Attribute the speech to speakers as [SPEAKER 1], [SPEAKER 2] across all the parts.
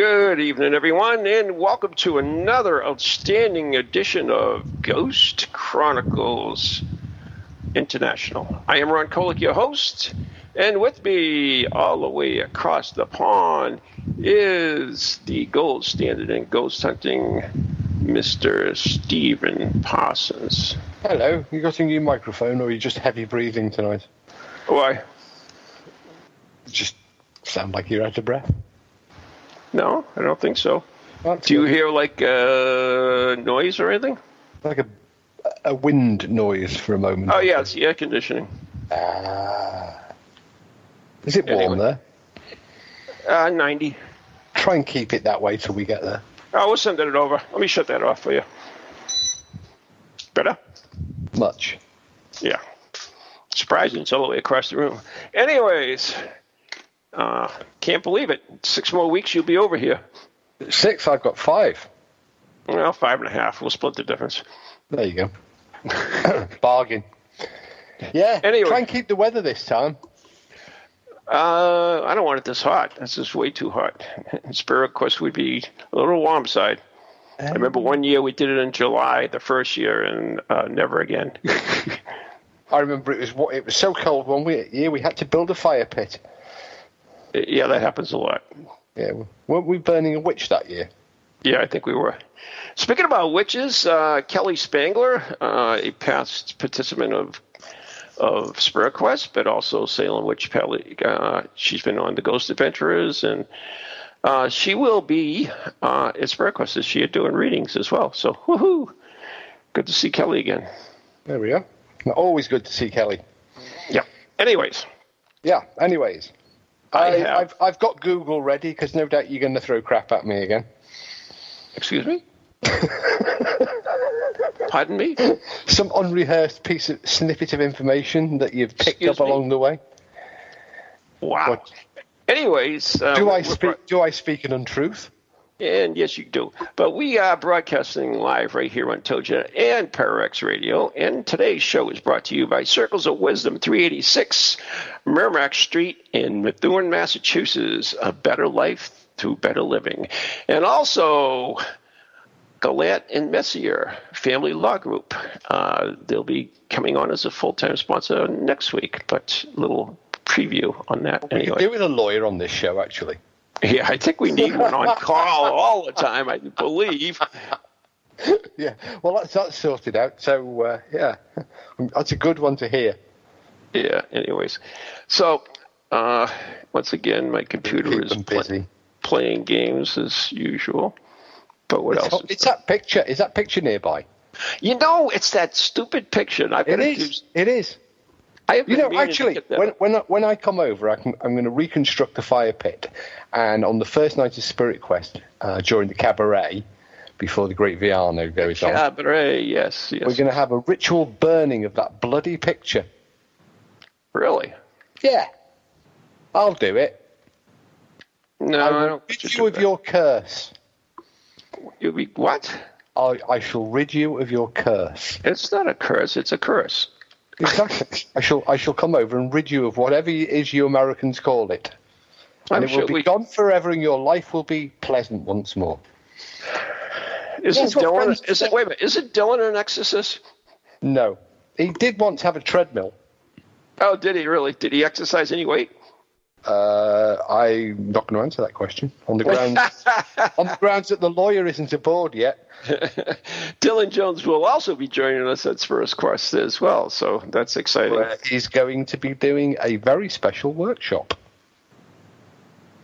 [SPEAKER 1] Good evening, everyone, and welcome to another outstanding edition of Ghost Chronicles International. I am Ron Kolek, your host, and with me all the way across the pond is the gold standard in ghost hunting, Mr. Stephen Parsons.
[SPEAKER 2] Hello, you got a new microphone or are you just heavy breathing tonight?
[SPEAKER 1] Oh, Why?
[SPEAKER 2] Just sound like you're out of breath.
[SPEAKER 1] No, I don't think so.
[SPEAKER 2] That's
[SPEAKER 1] Do you
[SPEAKER 2] good.
[SPEAKER 1] hear like uh, noise or anything?
[SPEAKER 2] like a a wind noise for a moment?
[SPEAKER 1] Oh, yeah, it's the air conditioning.
[SPEAKER 2] Ah. Is it warm
[SPEAKER 1] Anyway.
[SPEAKER 2] there?
[SPEAKER 1] Uh, 90.
[SPEAKER 2] Try and keep it that way till we get there.
[SPEAKER 1] Oh, we'll send it over. Let me shut that off for you. Better?
[SPEAKER 2] Much.
[SPEAKER 1] Yeah. Surprising. It's all the way across the room. Anyways, uh, can't believe it. Six more weeks, you'll be over here.
[SPEAKER 2] Six, I've got five.
[SPEAKER 1] Well, five and a half. We'll split the difference.
[SPEAKER 2] There you go. Bargain. Yeah,
[SPEAKER 1] Anyway.
[SPEAKER 2] try and keep the weather this time.
[SPEAKER 1] Uh, I don't want it this hot. This is way too hot. Spirit Quest would be a little warm side. I remember one year we did it in July, the first year, and uh, never again.
[SPEAKER 2] I remember it was wa- it was so cold one year we had to build a fire pit.
[SPEAKER 1] Yeah, that happens a lot.
[SPEAKER 2] Yeah, weren't we burning a witch that year?
[SPEAKER 1] Yeah, I think we were. Speaking about witches, uh, Kelly Spangler, uh, a past participant of of Spirit Quest, but also Salem Witch Pally. Uh, she's been on the Ghost Adventures, and uh, she will be uh, at Spirit Quest this year doing readings as well. So, woohoo! Good to see Kelly again.
[SPEAKER 2] There we are. Always good to see Kelly.
[SPEAKER 1] Yeah. Anyways,
[SPEAKER 2] Yeah. Anyways,
[SPEAKER 1] I have-
[SPEAKER 2] I've I've got Google ready because no doubt you're going to throw crap at me again.
[SPEAKER 1] excuse me. Pardon me.
[SPEAKER 2] Some unrehearsed piece of snippet of information that you've picked
[SPEAKER 1] Excuse
[SPEAKER 2] up
[SPEAKER 1] me?
[SPEAKER 2] along the way.
[SPEAKER 1] Wow.
[SPEAKER 2] What?
[SPEAKER 1] Anyways, uh,
[SPEAKER 2] Do I speak? Do I speak an untruth?
[SPEAKER 1] And yes, you do. But we are broadcasting live right here on TogiNet and Pararex Radio. And today's show is brought to you by Circles of Wisdom 386 Merrimack Street in Methuen, Massachusetts. A better life through better living. And also Gallant and Messier Family Law Group. Uh, they'll be coming on as a full time sponsor next week, but a little preview on that
[SPEAKER 2] We
[SPEAKER 1] anyway.
[SPEAKER 2] could do with a lawyer on this show, actually.
[SPEAKER 1] Yeah, I think we need one on call all the time, I believe.
[SPEAKER 2] Yeah. Well, that's that's sorted out. So uh, yeah, that's a good one to hear.
[SPEAKER 1] Yeah, anyways. So, uh, once again, my computer is
[SPEAKER 2] busy.
[SPEAKER 1] playing games as usual. But what
[SPEAKER 2] It's,
[SPEAKER 1] else?
[SPEAKER 2] it's that picture. Is that picture nearby?
[SPEAKER 1] You know, it's that stupid picture. I've
[SPEAKER 2] It is. It is. You know, actually, when when I, when I come over, I can, I'm going to reconstruct the fire pit, and on the first night of Spirit Quest, uh, during the cabaret, before the Great Viano goes on,
[SPEAKER 1] Cabaret, yes, yes.
[SPEAKER 2] we're going to have a ritual burning of that bloody picture.
[SPEAKER 1] Really?
[SPEAKER 2] Yeah, I'll do it.
[SPEAKER 1] No,
[SPEAKER 2] I
[SPEAKER 1] I, don't.
[SPEAKER 2] rid you of your curse.
[SPEAKER 1] You'll be what?
[SPEAKER 2] I, I shall rid you of your curse.
[SPEAKER 1] It's not a curse. It's a curse.
[SPEAKER 2] Exactly. I shall I shall come over and rid you of whatever it is you Americans call it, and
[SPEAKER 1] I'm
[SPEAKER 2] it
[SPEAKER 1] sure
[SPEAKER 2] will be
[SPEAKER 1] we.
[SPEAKER 2] gone forever, and your life will be pleasant once more.
[SPEAKER 1] Isn't
[SPEAKER 2] That's
[SPEAKER 1] Dylan? Is it? Wait a minute. Isn't Dylan an exorcist?
[SPEAKER 2] No, he did once have a treadmill.
[SPEAKER 1] Oh, did he really? Did he exercise any weight?
[SPEAKER 2] Uh, I'm not going to answer that question on the grounds on the grounds that the lawyer isn't aboard yet.
[SPEAKER 1] Dylan Jones will also be joining us at Spirit Quest as well, so that's exciting.
[SPEAKER 2] Where he's going to be doing a very special workshop.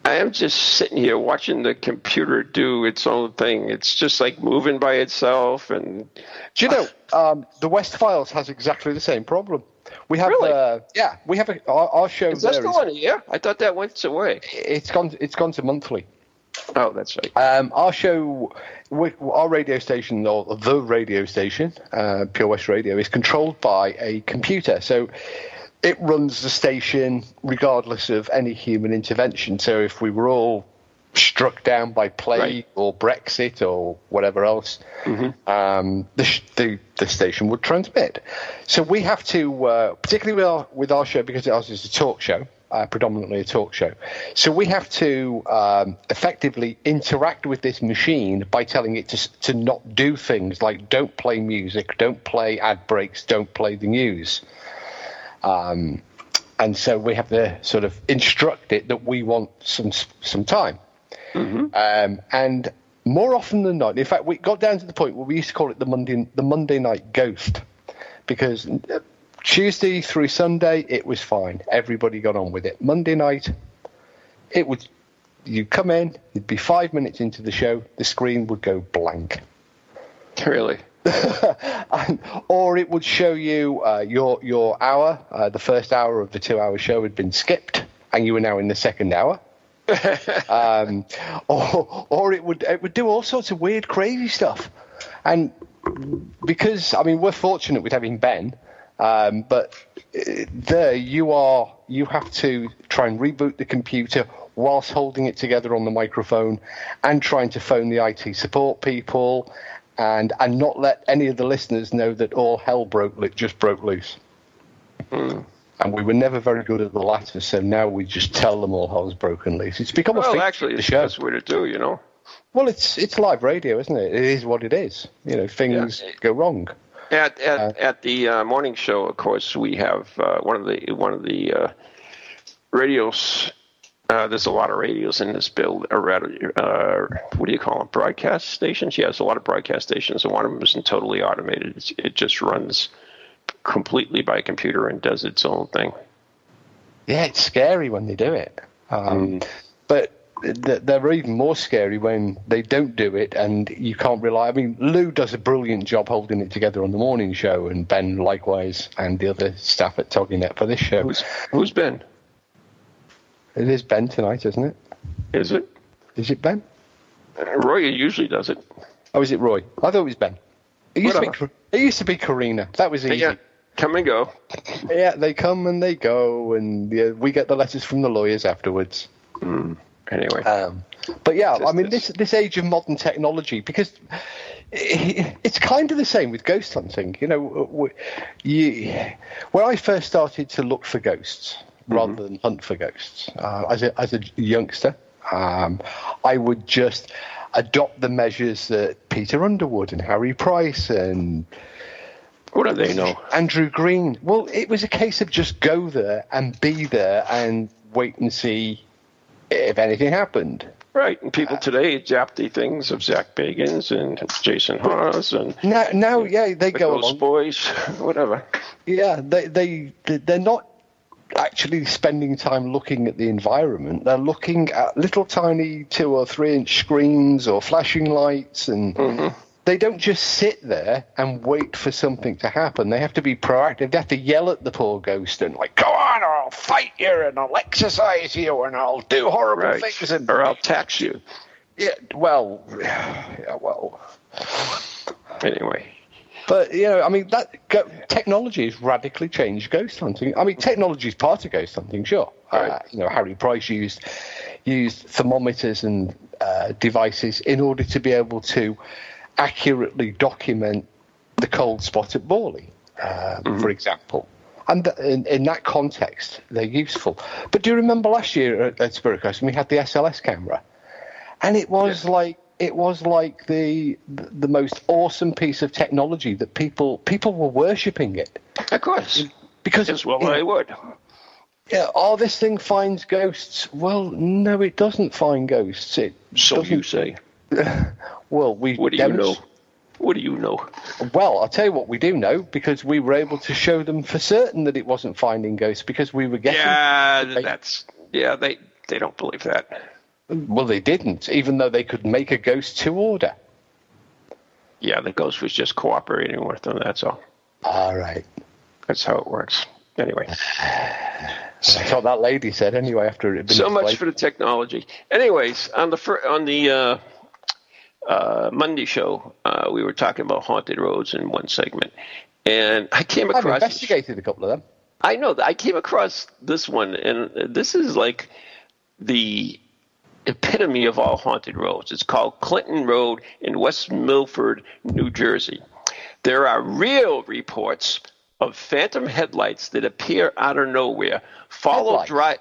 [SPEAKER 1] I am just sitting here watching the computer do its own thing. It's just like moving by itself, and
[SPEAKER 2] Do you know um, the West Files has exactly the same problem? We have,
[SPEAKER 1] Really?
[SPEAKER 2] uh, yeah, we have a, our, our show
[SPEAKER 1] is that
[SPEAKER 2] there.
[SPEAKER 1] still
[SPEAKER 2] is-
[SPEAKER 1] on here? I thought that went away.
[SPEAKER 2] it's gone. It's gone to monthly.
[SPEAKER 1] Oh, that's right.
[SPEAKER 2] Um, our show, we, our radio station, or the radio station, uh, Pure West Radio, is controlled by a computer. So it runs the station regardless of any human intervention. So if we were all struck down by plague
[SPEAKER 1] Right.
[SPEAKER 2] or Brexit or whatever else, um, the, sh- the the station would transmit. So we have to, uh, particularly with our, with our show, because ours is a talk show, uh, predominantly a talk show. So we have to um, effectively interact with this machine by telling it to to not do things like don't play music, don't play ad breaks, don't play the news. Um, and so we have to sort of instruct it that we want some some time. Um, and more often than not, in fact, we got down to the point where we used to call it the Monday the Monday night ghost, because uh, Tuesday through Sunday it was fine. Everybody got on with it. Monday night, it would you come in, you'd be five minutes into the show, the screen would go blank.
[SPEAKER 1] Really?
[SPEAKER 2] And- or it would show you uh, your your hour, uh, the first hour of the two-hour show had been skipped, and you were now in the second hour. Um, or or it would it would do all sorts of weird, crazy stuff, and because I mean we're fortunate with having Ben, um, but uh, there you are you have to try and reboot the computer whilst holding it together on the microphone and trying to phone the IT support people and and not let any of the listeners know that all hell broke just broke loose. And we were never very good at the latter, so now we just tell them all hell's broken loose. It's become a
[SPEAKER 1] Well, actually,
[SPEAKER 2] of the
[SPEAKER 1] it's
[SPEAKER 2] show.
[SPEAKER 1] the best way to do, you know.
[SPEAKER 2] Well, it's it's live radio, isn't it? It is what it is. You know, things
[SPEAKER 1] Yeah.
[SPEAKER 2] go wrong.
[SPEAKER 1] At at, at the uh, morning show, of course, we have uh, one of the one of the uh, radios. Uh, there's a lot of radios in this build. Uh, what do you call them? Broadcast stations. Yeah, there's a lot of broadcast stations, and one of them isn't totally automated. It's, it just runs completely by computer and does its own thing.
[SPEAKER 2] Yeah, it's scary when they do it. Um, But th- they're even more scary when they don't do it and you can't rely. I mean, Lou does a brilliant job holding it together on the morning show, and Ben likewise, and the other staff at TogiNet for this show.
[SPEAKER 1] Who's who's been?
[SPEAKER 2] It is Ben tonight, isn't it?
[SPEAKER 1] Is it
[SPEAKER 2] Is it Ben?
[SPEAKER 1] Uh, Roy? Usually does it.
[SPEAKER 2] Oh, is it Roy? I thought it was Ben. It used, to be, it used to be Karina. That was easy.
[SPEAKER 1] Yeah, come and go.
[SPEAKER 2] Yeah, they come and they go, and yeah, we get the letters from the lawyers afterwards.
[SPEAKER 1] Anyway,
[SPEAKER 2] Um, but yeah, I mean,
[SPEAKER 1] this-
[SPEAKER 2] this age of modern technology, because i it's kind of the same with ghost hunting. You know, you, when I first started to look for ghosts rather than hunt for ghosts uh, as a as a youngster, um, I would just adopt the measures that Peter Underwood and Harry Price and
[SPEAKER 1] what do they know?
[SPEAKER 2] Andrew Green. Well, it was a case of just go there and be there and wait and see if anything happened.
[SPEAKER 1] Right, and people today adapt the things of Zach Bagans and Jason Hawes and
[SPEAKER 2] Now, now, yeah, they
[SPEAKER 1] the
[SPEAKER 2] go
[SPEAKER 1] Ghost
[SPEAKER 2] along.
[SPEAKER 1] Boys, whatever.
[SPEAKER 2] Yeah, they they they're not actually spending time looking at the environment. They're looking at little tiny two or three inch screens or flashing lights, and mm-hmm. They don't just sit there and wait for something to happen. They have to be proactive. They have to yell at the poor ghost and like, "Go on, or I'll fight you, and I'll exercise you, and I'll do horrible
[SPEAKER 1] Right,
[SPEAKER 2] things." And
[SPEAKER 1] or I'll tax you.
[SPEAKER 2] yeah, well, yeah, well.
[SPEAKER 1] Anyway,
[SPEAKER 2] But you know, I mean, that go, technology has radically changed ghost hunting. I mean, technology is part of ghost hunting, sure. Uh, you know, Harry Price used used thermometers and uh, devices in order to be able to accurately document the cold spot at Borley, uh, for example. And th- in, in that context, they're useful. But do you remember last year at, at Spirit Quest when we had the SLS camera? and it was like it was like the the most awesome piece of technology that people people were worshipping it
[SPEAKER 1] of course,
[SPEAKER 2] because
[SPEAKER 1] it's well they would.
[SPEAKER 2] yeah, oh this thing finds ghosts well no it doesn't find ghosts it
[SPEAKER 1] So you say.
[SPEAKER 2] well we
[SPEAKER 1] What do you know? What do you know?
[SPEAKER 2] well I'll tell you what we do know because we were able to show them for certain that it wasn't finding ghosts because we were getting
[SPEAKER 1] Yeah, that's yeah. They they don't believe that.
[SPEAKER 2] well they didn't even though they could make a ghost to order
[SPEAKER 1] Yeah, the ghost was just cooperating with them. That's all.
[SPEAKER 2] all right
[SPEAKER 1] That's how it works. Anyway,
[SPEAKER 2] That's what that lady said anyway after it had been
[SPEAKER 1] so much for the technology. Anyways, on the fir- on the uh, uh, Monday show, uh, we were talking about haunted roads in one segment, and I came across.
[SPEAKER 2] I've investigated a couple of them.
[SPEAKER 1] I know that I came across this one, and this is like the epitome of all haunted roads. It's called Clinton Road in West Milford, New Jersey. There are real reports of phantom headlights that appear out of nowhere. Follow
[SPEAKER 2] Headlights?
[SPEAKER 1] drive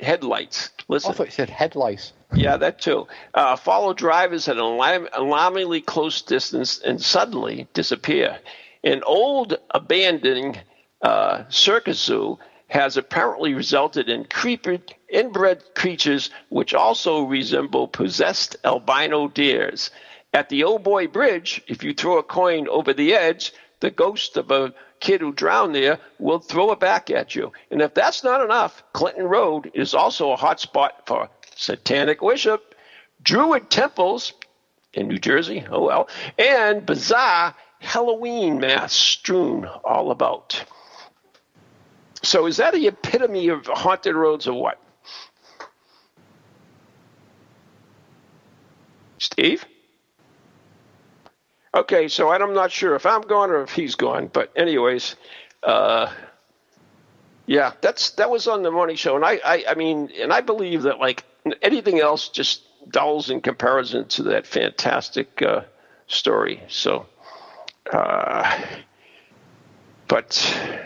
[SPEAKER 1] headlights. Listen.
[SPEAKER 2] I thought it said headlights.
[SPEAKER 1] Yeah, that too. Uh, follow drivers at an alarm- alarmingly close distance and suddenly disappear. An old abandoned uh, circus zoo has apparently resulted in creeper, inbred creatures which also resemble possessed albino deers. At the Old Boy Bridge, if you throw a coin over the edge, the ghost of a kid who drowned there will throw it back at you. And if that's not enough, Clinton Road is also a hot spot for satanic worship, Druid temples in New Jersey, oh well, and bizarre Halloween mass strewn all about. So is that the epitome of haunted roads or what? Steve? Okay, so I'm not sure if I'm gone or if he's gone, but anyways, uh, yeah, that's that was on the Money Show, and I, I, I mean, and I believe that like anything else just dulls in comparison to that fantastic uh, story. So, uh, but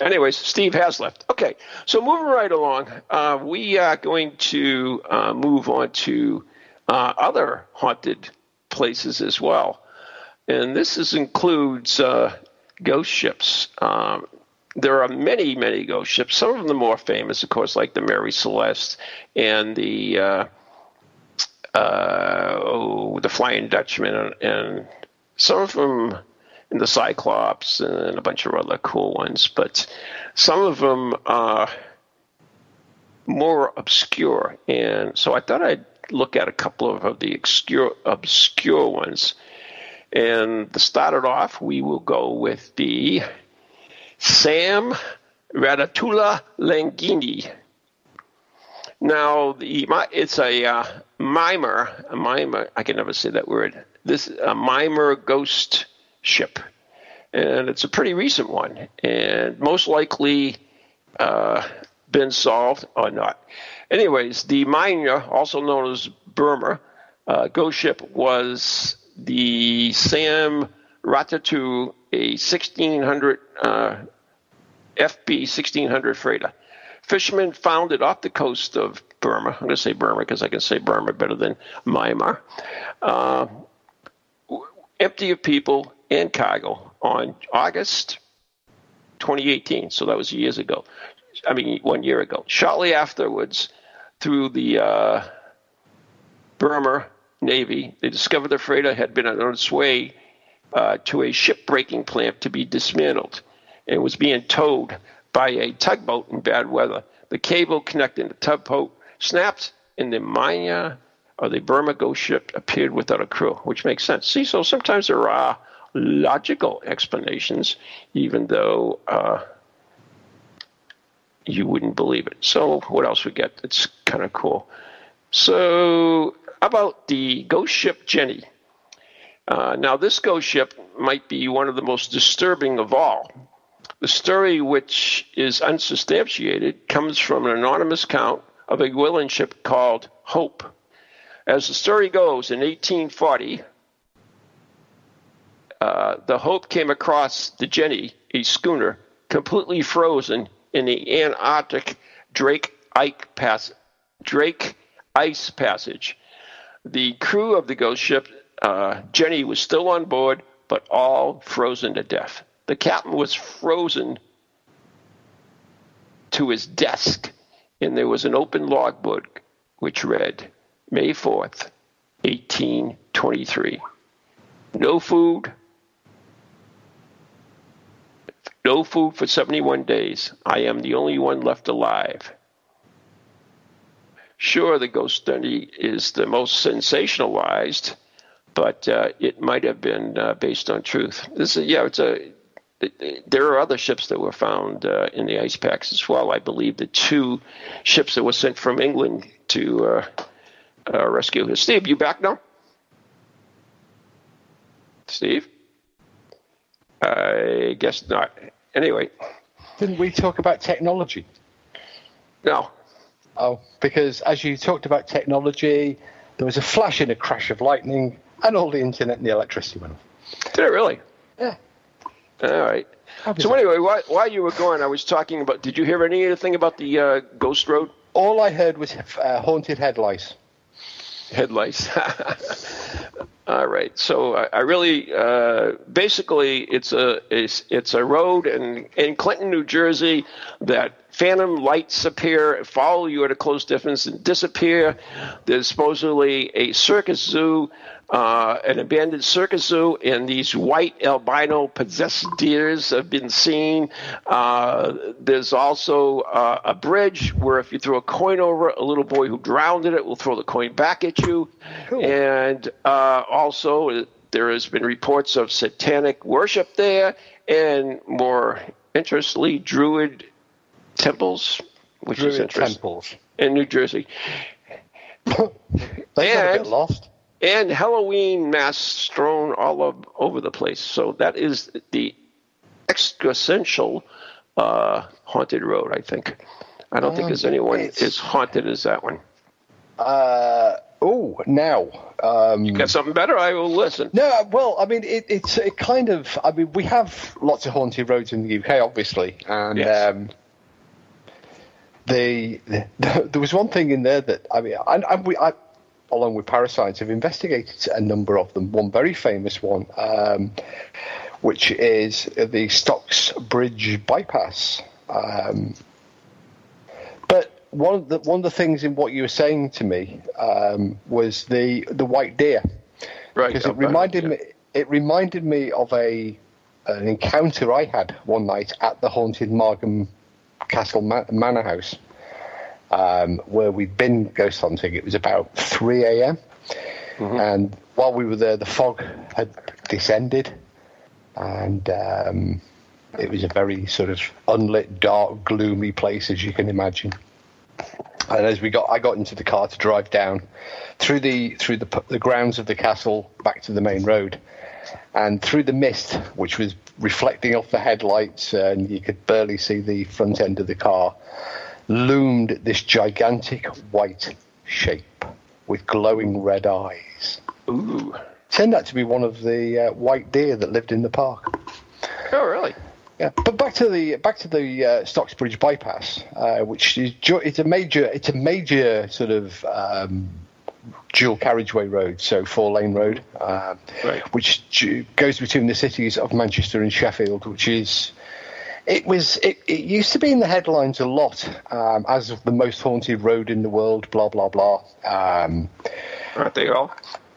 [SPEAKER 1] anyways, Steve has left. Okay, so moving right along, uh, we are going to uh, move on to uh, other haunted places as well, and this is, includes uh, ghost ships. Um, there are many, many ghost ships. Some of them more famous, of course, like the Mary Celeste and the uh, uh, oh, the Flying Dutchman, and, and some of them and the Cyclops and a bunch of other cool ones. But some of them are more obscure, and so I thought I'd look at a couple of, of the obscure obscure ones. And to start it off, we will go with the Sam Ratatula Langini. Now, the it's a uh, mimer, a mimer. I can never say that word. This a mimer ghost ship, and it's a pretty recent one, and most likely uh, been solved or not. Anyways, the Mimer, also known as Burma, uh, ghost ship was the Sam Ratatu, a 1600 uh, FB 1600 freighter. Fishermen found it off the coast of Burma. I'm going to say Burma because I can say Burma better than Myanmar. Uh, empty of people and cargo on August 2018. So that was years ago. I mean, one year ago. Shortly afterwards, through the uh, Burma Navy, they discovered the freighter had been on its way uh, to a shipbreaking plant to be dismantled and was being towed by a tugboat in bad weather. The cable connecting the tugboat snapped, and the Maya or the Burma ghost ship appeared without a crew, which makes sense. See, so sometimes there are logical explanations, even though uh, you wouldn't believe it. So, what else we get? It's kind of cool. So, about the ghost ship Jenny. Uh, now, this ghost ship might be one of the most disturbing of all. The story, which is unsubstantiated, comes from an anonymous account of a whaling ship called Hope. As the story goes, in 1840, uh, the Hope came across the Jenny, a schooner, completely frozen in the Antarctic Drake, Pass- Drake Ice Passage. The crew of the ghost ship uh, Jenny was still on board, but all frozen to death. The captain was frozen to his desk, and there was an open logbook which read, May 4th, 1823. No food, no food for 71 days. I am the only one left alive. Sure, the ghost study is the most sensationalized, but uh, it might have been uh, based on truth. This is, yeah, it's a there are other ships that were found uh, in the ice packs as well. I believe the two ships that were sent from England to uh, uh, rescue. Steve, you back now? Steve? I guess not. Anyway.
[SPEAKER 2] Didn't we talk about technology?
[SPEAKER 1] No.
[SPEAKER 2] Oh, because as you talked about technology, there was a flash and a crash of lightning, and all the internet and the electricity went off.
[SPEAKER 1] Did it really?
[SPEAKER 2] Yeah.
[SPEAKER 1] All right. So anyway, while, while, you were going, I was talking about. Did you hear anything about the uh, Ghost Road?
[SPEAKER 2] All I heard was uh, haunted headlights.
[SPEAKER 1] Headlights. All right. So I, I really, uh, basically, it's a it's, it's a road in in Clinton, New Jersey, that phantom lights appear, follow you at a close distance, and disappear. There's supposedly a circus zoo uh, an abandoned circus zoo, and these white albino possessed deers have been seen. Uh, there's also uh, a bridge where if you throw a coin over it, a little boy who drowned in it will throw the coin back at you. Cool. And uh, also, there has been reports of satanic worship there, and more interestingly, Druid temples, which
[SPEAKER 2] Druid
[SPEAKER 1] is interesting.
[SPEAKER 2] temples
[SPEAKER 1] in New Jersey.
[SPEAKER 2] they and, get lost
[SPEAKER 1] and Halloween masks strewn all of, over the place. So that is the existential uh, haunted road. I think. I don't think there's anyone as haunted as that one.
[SPEAKER 2] Uh, oh, now um,
[SPEAKER 1] you got something better? I will listen.
[SPEAKER 2] No, well, I mean, it, it's it kind of. I mean, we have lots of haunted roads in the UK, obviously, and. Yes. Um, the, the, there was one thing in there that I mean, I, I, I along with Para.Science, have investigated a number of them. One very famous one, um, which is the Stocksbridge bypass. Um, but one of the one of the things in what you were saying to me um, was the the white deer,
[SPEAKER 1] right?
[SPEAKER 2] Because it reminded yeah. me it reminded me of a an encounter I had one night at the haunted Margam Castle Manor House um, where we'd been ghost hunting. It was about 3 a.m. Mm-hmm. And while we were there, the fog had descended, and um, it was a very sort of unlit, dark, gloomy place, as you can imagine. And as we got, I got into the car to drive down through the through the, the grounds of the castle back to the main road, and through the mist, which was reflecting off the headlights, and you could barely see the front end of the car loomed this gigantic white shape with glowing red eyes.
[SPEAKER 1] Ooh.
[SPEAKER 2] Turned out to be one of the uh, white deer that lived in the park.
[SPEAKER 1] Oh, really?
[SPEAKER 2] Yeah, but back to the back to the uh, Stocksbridge bypass, uh, which is it's a major it's a major sort of um, dual carriageway road, so four lane road, uh, right. which goes between the cities of Manchester and Sheffield, which is it was. It, it, used to be in the headlines a lot um, as of the most haunted road in the world. Blah blah blah. Um,
[SPEAKER 1] Aren't they all?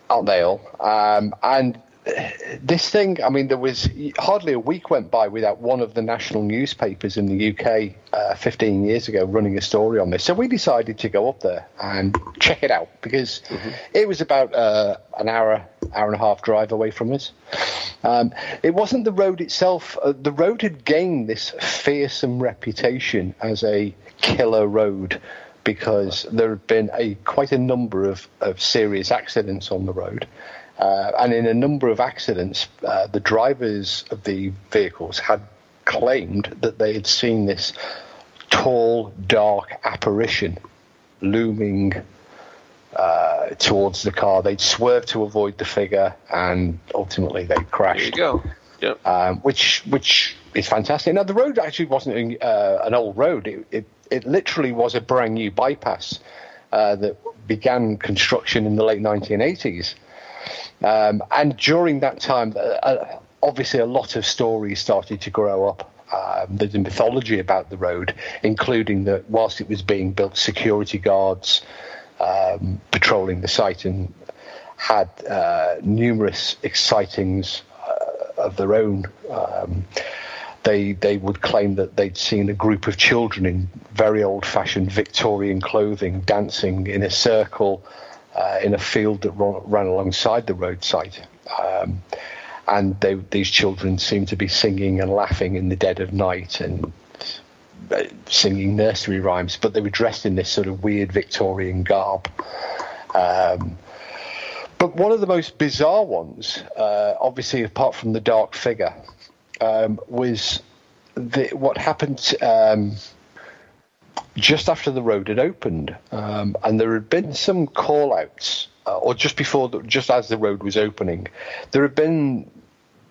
[SPEAKER 2] Aren't they all? Um, and this thing, I mean, there was hardly a week went by without one of the national newspapers in the UK uh, 15 years ago running a story on this. So we decided to go up there and check it out because mm-hmm. it was about uh, an hour, hour and a half drive away from us. Um, it wasn't the road itself. Uh, the road had gained this fearsome reputation as a killer road because there had been a quite a number of, of serious accidents on the road. Uh, and in a number of accidents, uh, the drivers of the vehicles had claimed that they had seen this tall, dark apparition looming uh, towards the car. They'd swerved to avoid the figure, and ultimately they crashed.
[SPEAKER 1] There you go. Yep.
[SPEAKER 2] Um, which which is fantastic. Now the road actually wasn't uh, an old road. It, it, it literally was a brand new bypass uh, that began construction in the late 1980s. Um, and during that time, uh, uh, obviously, a lot of stories started to grow up. Um, there's a mythology about the road, including that whilst it was being built, security guards um, patrolling the site and had uh, numerous excitings uh, of their own. Um, they they would claim that they'd seen a group of children in very old-fashioned Victorian clothing dancing in a circle uh, in a field that ran, alongside the roadside. Um, and they, these children seemed to be singing and laughing in the dead of night and uh, singing nursery rhymes, but they were dressed in this sort of weird Victorian garb. Um, but one of the most bizarre ones, uh, obviously apart from the dark figure, um, was the, what happened um, just after the road had opened, um, and there had been some call-outs, uh, or just before, the, just as the road was opening, there had been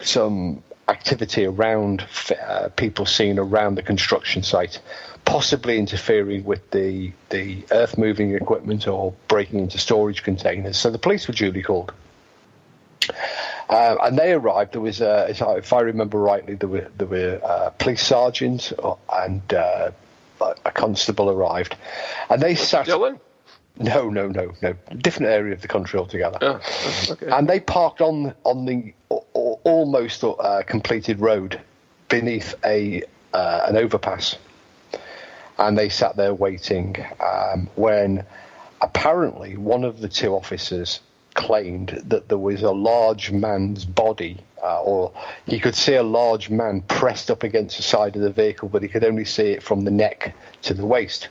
[SPEAKER 2] some activity around uh, people seen around the construction site, possibly interfering with the the earth moving equipment or breaking into storage containers. So the police were duly called. Uh, and they arrived. There was, uh, if I remember rightly, there were there were uh, police sergeants and uh, a constable arrived, and they sat.
[SPEAKER 1] Dylan?
[SPEAKER 2] No, no, no, no. Different area of the country altogether. Oh, okay. And they parked on on the almost uh, completed road beneath a uh, an overpass, and they sat there waiting um, when apparently one of the two officers claimed that there was a large man's body, uh, or he could see a large man pressed up against the side of the vehicle, but he could only see it from the neck to the waist.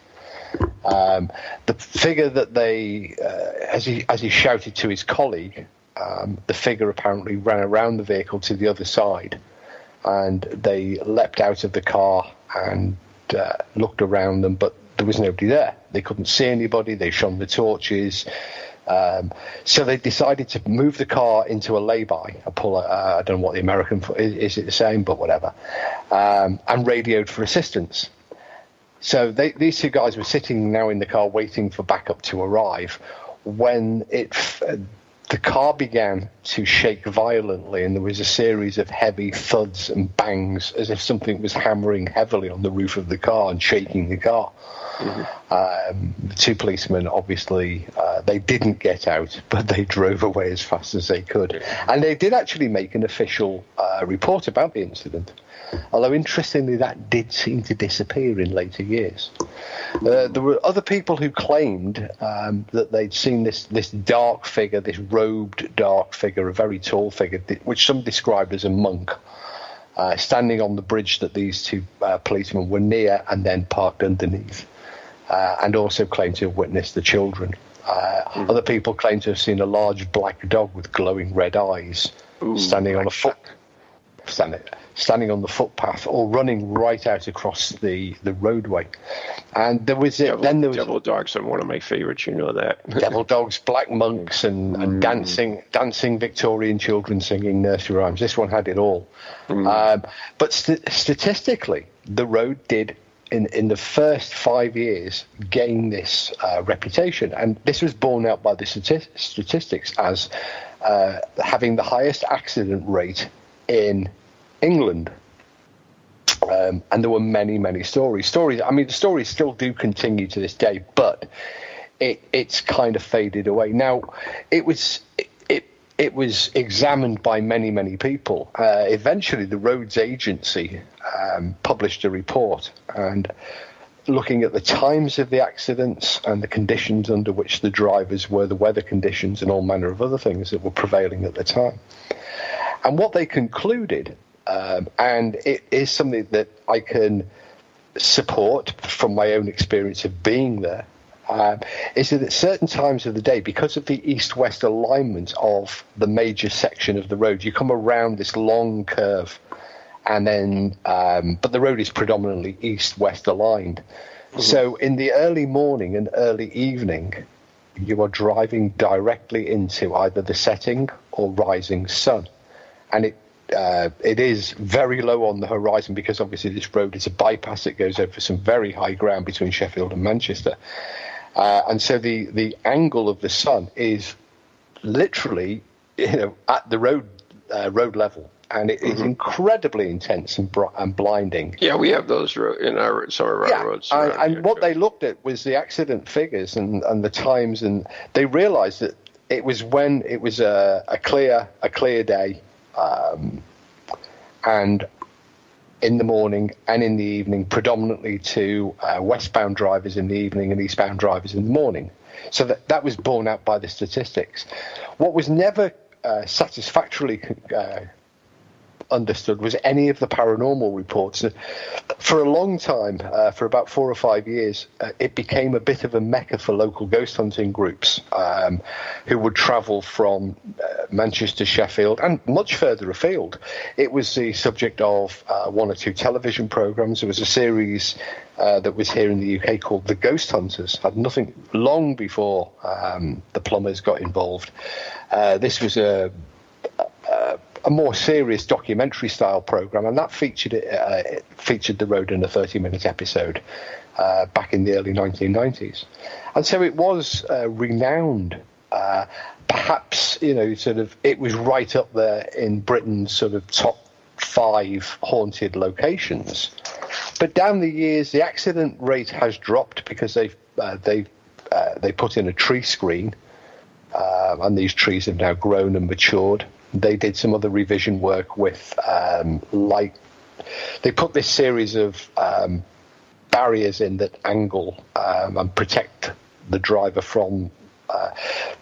[SPEAKER 2] Um, the figure that they, uh, as he as he shouted to his colleague, um, the figure apparently ran around the vehicle to the other side, and they leapt out of the car and uh, looked around them, but there was nobody there. They couldn't see anybody. They shone the torches. Um, so they decided to move the car into a lay-by, a pull. Uh, I don't know what the American is, it the same, but whatever, um, and radioed for assistance. So they, these two guys were sitting now in the car waiting for backup to arrive when it the car began to shake violently, and there was a series of heavy thuds and bangs as if something was hammering heavily on the roof of the car and shaking the car. Mm-hmm. Um, the two policemen, obviously, uh, they didn't get out, but they drove away as fast as they could. And they did actually make an official uh, report about the incident. Although, interestingly, that did seem to disappear in later years. Uh, there were other people who claimed um, that they'd seen this, this dark figure, this robed dark figure, a very tall figure, which some described as a monk. Uh, standing on the bridge that these two uh, policemen were near and then parked underneath uh, and also claimed to have witnessed the children. Uh, mm. Other people claim to have seen a large black dog with glowing red eyes Ooh, standing on a foot, standing, standing on the footpath or running right out across the, the roadway. And there was
[SPEAKER 1] devil,
[SPEAKER 2] then there was
[SPEAKER 1] devil dogs are one of my favorites. You know that
[SPEAKER 2] devil dogs, black monks, and, and mm. dancing dancing Victorian children singing nursery rhymes. This one had it all. Mm. Um, but st- statistically, the road did in, in the first five years gain this uh, reputation. And this was borne out by the stati- statistics as uh, having the highest accident rate in England. Um, and there were many, many stories. Stories. I mean, the stories still do continue to this day, but it, it's kind of faded away. Now, it was it it was examined by many, many people. Uh, eventually, the roads agency um, published a report and looking at the times of the accidents and the conditions under which the drivers were, the weather conditions, and all manner of other things that were prevailing at the time. And what they concluded, um, and it is something that I can support from my own experience of being there, uh, is that at certain times of the day, because of the east-west alignment of the major section of the road, you come around this long curve, and then um, but the road is predominantly east-west aligned. Mm-hmm. So in the early morning and early evening, you are driving directly into either the setting or rising sun, and it uh, it is very low on the horizon because obviously this road is a bypass that goes over some very high ground between Sheffield and Manchester. Uh, and so the, the angle of the sun is literally you know at the road uh, road level and it is mm-hmm. incredibly intense and, br- and blinding.
[SPEAKER 1] Yeah, we have those ro- in our some of our yeah, roads.
[SPEAKER 2] And, and what too. they looked at was the accident figures and, and the times, and they realised that it was when it was a, a clear a clear day, um, and in the morning and in the evening, predominantly to uh, westbound drivers in the evening and eastbound drivers in the morning. So that, that was borne out by the statistics. What was never uh, satisfactorily uh, understood was any of the paranormal reports. For a long time, uh, for about four or five years, uh, it became a bit of a mecca for local ghost hunting groups um, who would travel from uh, Manchester, Sheffield, and much further afield. It was the subject of uh, one or two television programs. There was a series uh, that was here in the UK called The Ghost Hunters. Had nothing long before um, the plumbers got involved. Uh, this was a a more serious documentary style program, and that featured it, uh, it featured the road in a 30 minute episode uh, back in the early 1990s, and so it was uh, renowned. Uh, perhaps you know, sort of, it was right up there in Britain's sort of top five haunted locations. But down the years, the accident rate has dropped because they've uh, they uh, they put in a tree screen, and these trees have now grown and matured they did some other revision work with um, like they put this series of um, barriers in that angle um, and protect the driver from uh,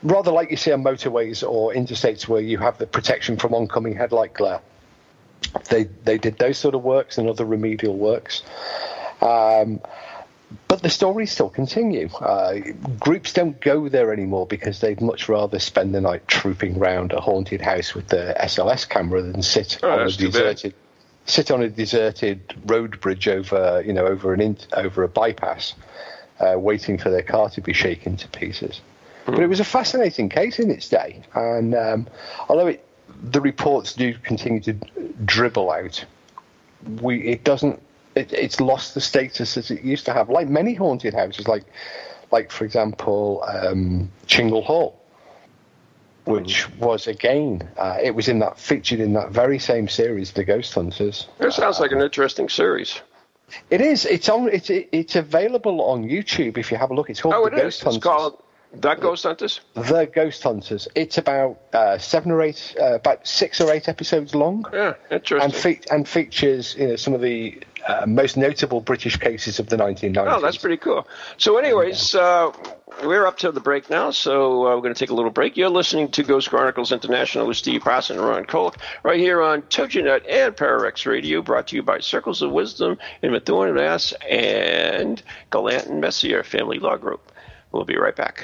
[SPEAKER 2] rather like you see on motorways or interstates where you have the protection from oncoming headlight glare. They they did those sort of works and other remedial works. Um, but the stories still continue. Uh, groups don't go there anymore because they'd much rather spend the night trooping around a haunted house with the SLS camera than sit oh, on a deserted sit on a deserted road bridge over you know over an in, over a bypass, uh, waiting for their car to be shaken to pieces. Mm. But it was a fascinating case in its day, and um, although it, the reports do continue to dribble out, we it doesn't it, it's lost the status as it used to have. Like many haunted houses, like like for example, um, Chingle Hall, which mm. was again, uh, it was in that featured in that very same series, The Ghost Hunters.
[SPEAKER 1] That sounds like an interesting series.
[SPEAKER 2] It is. It's on. It's it's available on YouTube if you have a look. It's called
[SPEAKER 1] oh,
[SPEAKER 2] The Ghost
[SPEAKER 1] is.
[SPEAKER 2] Hunters.
[SPEAKER 1] It's called that Ghost Hunters?
[SPEAKER 2] The Ghost Hunters. It's about uh, seven or eight, uh, about six or eight episodes long.
[SPEAKER 1] Yeah, interesting.
[SPEAKER 2] And, fe- and features you know some of the uh, most notable British cases of the 1990s.
[SPEAKER 1] Oh, that's pretty cool. So, anyways, uh, we're up to the break now, so uh, we're going to take a little break. You're listening to Ghost Chronicles International with Steve Parson and Ron Kolek right here on TogiNet and Pararex Radio, brought to you by Circles of Wisdom in Methuen, Mass. and Gallant and Messier Family Law Group. We'll be right back.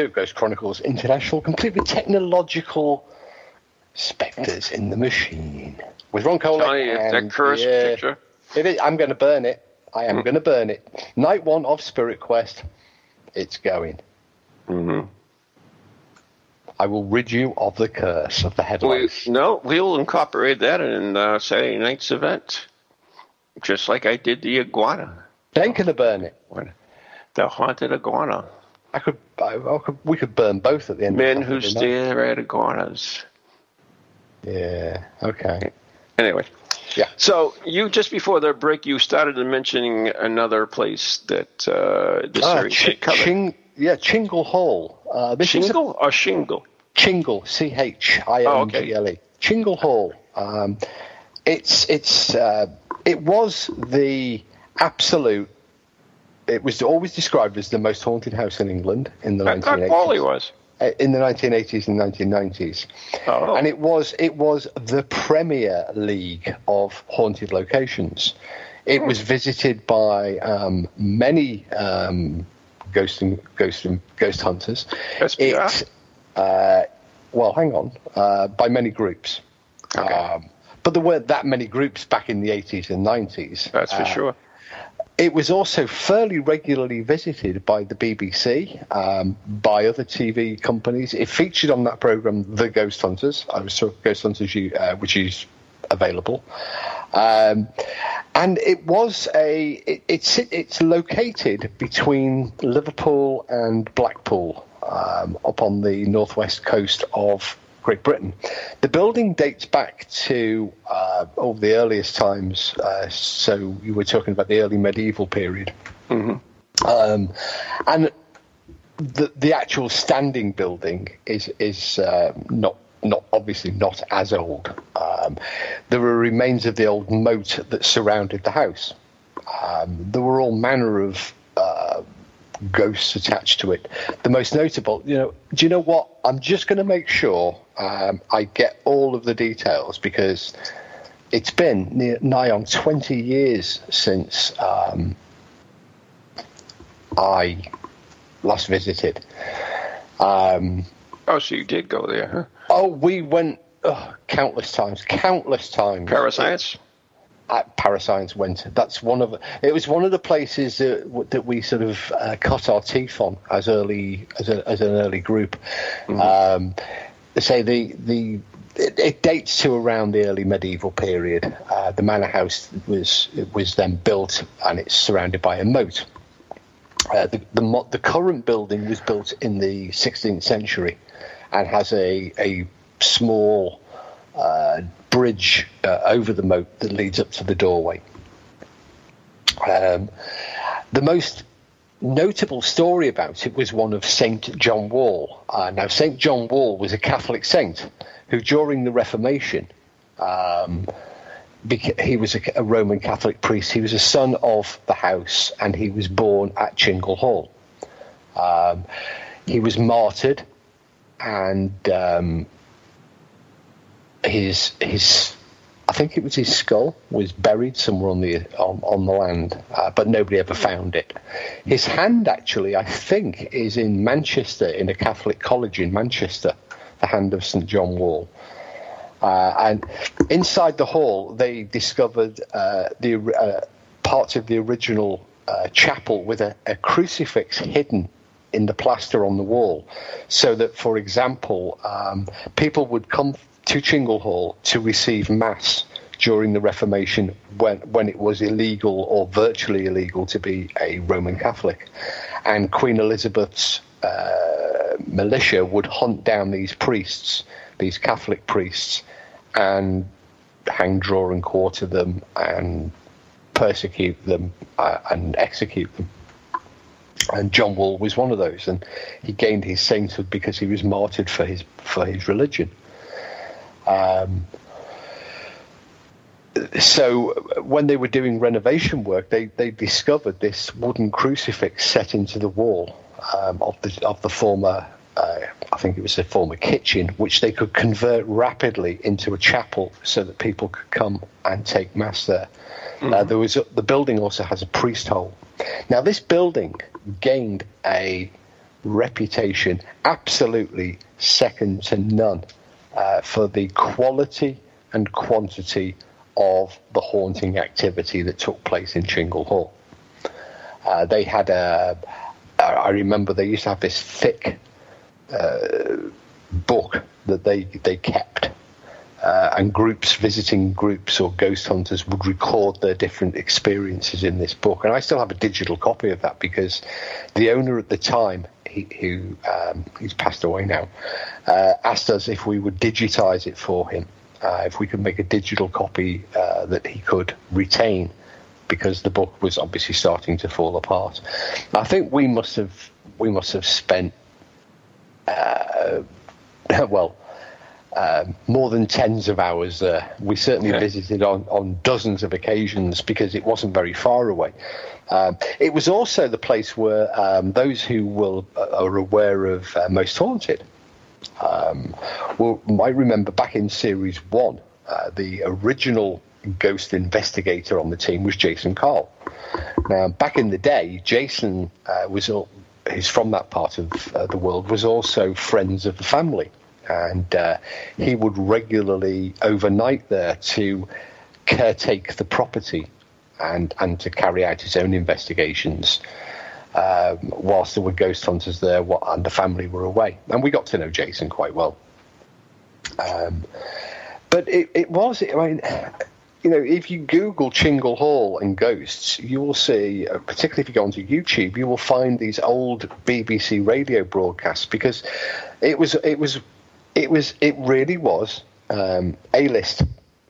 [SPEAKER 2] Two Ghost Chronicles International, complete with technological spectres in the machine. With Ron Kolek.
[SPEAKER 1] Oh, that cursed yeah, picture.
[SPEAKER 2] It is, I'm going to burn it. I am mm. going to burn it. Night one of Spirit Quest. It's going.
[SPEAKER 1] Mm-hmm.
[SPEAKER 2] I will rid you of the curse of the headlights.
[SPEAKER 1] We, no, we'll incorporate that in uh, Saturday night's event, just like I did the iguana.
[SPEAKER 2] Then can I burn it?
[SPEAKER 1] The haunted iguana.
[SPEAKER 2] I could, I, I could, we could burn both at the end.
[SPEAKER 1] Men who stare at iguanas.
[SPEAKER 2] Yeah. Okay.
[SPEAKER 1] Anyway.
[SPEAKER 2] Yeah.
[SPEAKER 1] So you just before the break, you started mentioning another place that uh, the
[SPEAKER 2] Ah,
[SPEAKER 1] series
[SPEAKER 2] Chi-
[SPEAKER 1] covered.
[SPEAKER 2] Ching, yeah, Chingle Hall. Uh, is a-
[SPEAKER 1] or shingle?
[SPEAKER 2] Chingle, C H I
[SPEAKER 1] Oh,
[SPEAKER 2] N. G L E. Chingle Hall. Um, it's it's uh, it was the absolute. It was always described as the most haunted house in England in the
[SPEAKER 1] I thought
[SPEAKER 2] 1980s.
[SPEAKER 1] Quali was.
[SPEAKER 2] Uh, in the 1980s and 1990s,
[SPEAKER 1] Oh.
[SPEAKER 2] and it was it was the premier league of haunted locations. It was visited by um, many um, ghost and ghost and ghost hunters. It, uh, well, hang on, uh, by many groups.
[SPEAKER 1] Okay.
[SPEAKER 2] Um, but there weren't that many groups back in the 80s and 90s.
[SPEAKER 1] That's for
[SPEAKER 2] Uh,
[SPEAKER 1] sure.
[SPEAKER 2] It was also fairly regularly visited by the BBC, um, by other TV companies. It featured on that program, The Ghost Hunters. I was sure Ghost Hunters, uh, which is available, um, and it was a. It, it's it's located between Liverpool and Blackpool, um, up on the northwest coast of Great Britain. The building dates back to uh, all the earliest times. Uh, so you were talking about the early medieval period, um, and the the actual standing building is is uh, not not obviously not as old. Um, there were remains of the old moat that surrounded the house. Um, there were all manner of uh, ghosts attached to it. The most notable, you know, do you know what? I'm just going to make sure um, I get all of the details because it's been near, nigh on 20 years since um, I last visited. Um,
[SPEAKER 1] Oh, so you did go there, huh?
[SPEAKER 2] oh, we went oh, countless times, countless times.
[SPEAKER 1] Para.Science?
[SPEAKER 2] At Para.Science went. That's one of it was one of the places that, that we sort of uh, cut our teeth on as early as, a, as an early group. Um, say the the it, it dates to around the early medieval period. Uh, the manor house was it was then built and it's surrounded by a moat. Uh, the, the the current building was built in the 16th century and has a a small uh, bridge uh, over the moat that leads up to the doorway. Um, the most notable story about it was one of Saint John Wall. Uh, now, Saint John Wall was a Catholic saint who, during the Reformation, um, beca- he was a, a Roman Catholic priest. He was a son of the house, and he was born at Chingle Hall. Um, he was martyred, and um, his his I think it was his skull was buried somewhere on the on, on the land, uh, but nobody ever found it. His hand actually, I think, is in Manchester in a Catholic college in Manchester, the hand of St John Wall. Uh, and inside the hall, they discovered uh, the uh, parts of the original uh, chapel with a, a crucifix hidden in the plaster on the wall, so that, for example, um, people would come to Chingle Hall to receive mass during the Reformation when when it was illegal or virtually illegal to be a Roman Catholic, and Queen Elizabeth's uh, militia would hunt down these priests, these Catholic priests, and hang, draw, and quarter them, and persecute them uh, and execute them. And John Wall was one of those, and he gained his sainthood because he was martyred for his for his religion. Um, so when they were doing renovation work, they, they discovered this wooden crucifix set into the wall um, of the of the former, uh, I think it was the former kitchen, which they could convert rapidly into a chapel so that people could come and take mass there. Uh, there was a, the building also has a priest hole. Now this building gained a reputation absolutely second to none uh, for the quality and quantity of the haunting activity that took place in Chingle Hall. Uh, they had a, I remember they used to have this thick uh, book that they they kept, uh, and groups visiting groups or ghost hunters would record their different experiences in this book. And I still have a digital copy of that because the owner at the time who um, he's passed away now, uh, asked us if we would digitize it for him, uh, if we could make a digital copy uh, that he could retain, because the book was obviously starting to fall apart. I think we must have we must have spent uh, well um, more than tens of hours there. We certainly visited on, on dozens of occasions because it wasn't very far away. Um, it was also the place where um, those who will uh, are aware of uh, Most Haunted um, will might remember back in series one, uh, the original ghost investigator on the team was Jason Karl. Now, back in the day, Jason uh, was who's from that part of uh, the world was also friends of the family and uh, he would regularly overnight there to caretake the property and and to carry out his own investigations. Um, whilst there were ghost hunters there, and the family were away, and we got to know Jason quite well. Um, but it, it was, I mean, you know, if you Google Chingle Hall and ghosts, you will see, uh, particularly if you go onto YouTube, you will find these old BBC radio broadcasts because it was it was it was it really was um, a list